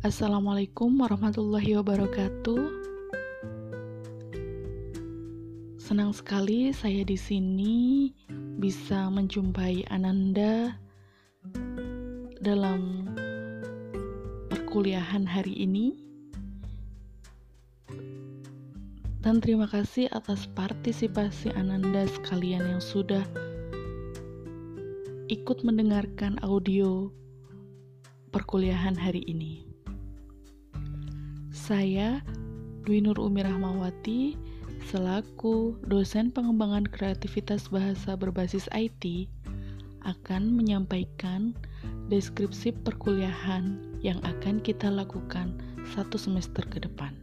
Assalamualaikum warahmatullahi wabarakatuh. Senang sekali saya di sini bisa menjumpai Ananda dalam perkuliahan hari ini. Dan terima kasih atas partisipasi Ananda sekalian yang sudah ikut mendengarkan audio perkuliahan hari ini. Saya Dwi Nur Umi Rahmawati selaku dosen pengembangan kreativitas bahasa berbasis IT akan menyampaikan deskripsi perkuliahan yang akan kita lakukan satu semester ke depan.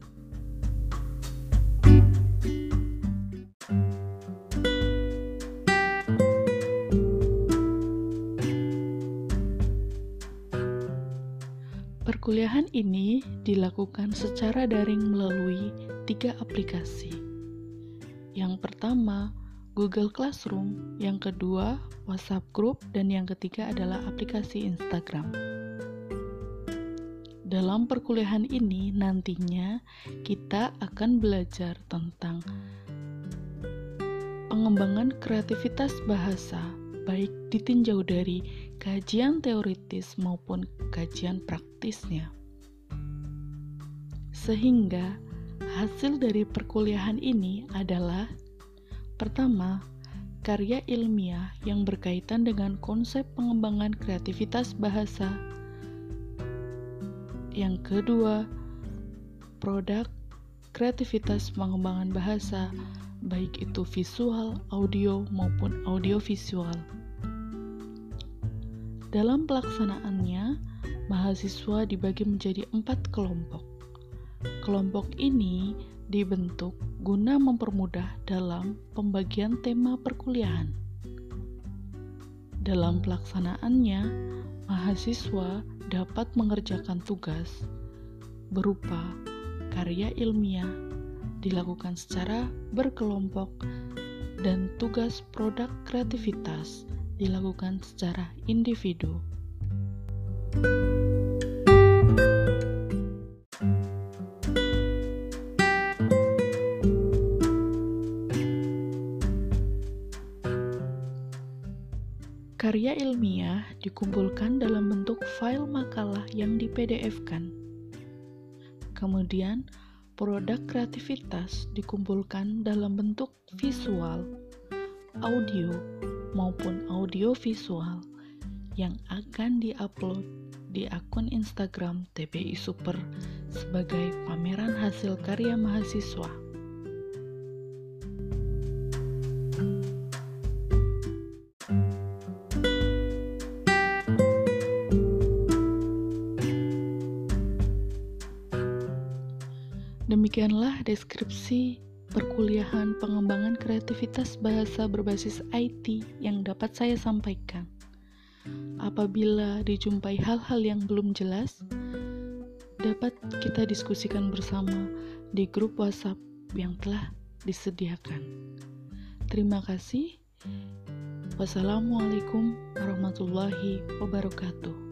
Perkuliahan ini dilakukan secara daring melalui tiga aplikasi. Yang pertama, Google Classroom, yang kedua, WhatsApp Group, dan yang ketiga adalah aplikasi Instagram. Dalam perkuliahan ini, nantinya kita akan belajar tentang pengembangan kreativitas bahasa, baik ditinjau dari kajian teoritis maupun kajian praktisnya. Sehingga hasil dari perkuliahan ini adalah pertama, karya ilmiah yang berkaitan dengan konsep pengembangan kreativitas bahasa. Yang kedua, produk kreativitas pengembangan bahasa, baik itu visual, audio, maupun audiovisual. Dalam pelaksanaannya, mahasiswa dibagi menjadi empat kelompok. Kelompok ini dibentuk guna mempermudah dalam pembagian tema perkuliahan. Dalam pelaksanaannya, mahasiswa dapat mengerjakan tugas berupa karya ilmiah dilakukan secara berkelompok dan tugas produk kreativitas dilakukan secara individu. Karya ilmiah dikumpulkan dalam bentuk file makalah yang di PDF-kan. Kemudian, produk kreativitas dikumpulkan dalam bentuk visual, audio, maupun audio visual yang akan diupload di akun Instagram TBI Super sebagai pameran hasil karya mahasiswa. Demikianlah deskripsi perkuliahan pengembangan kreativitas bahasa berbasis IT yang dapat saya sampaikan. Apabila dijumpai hal-hal yang belum jelas, dapat kita diskusikan bersama di grup WhatsApp yang telah disediakan. Terima kasih. Wassalamualaikum warahmatullahi wabarakatuh.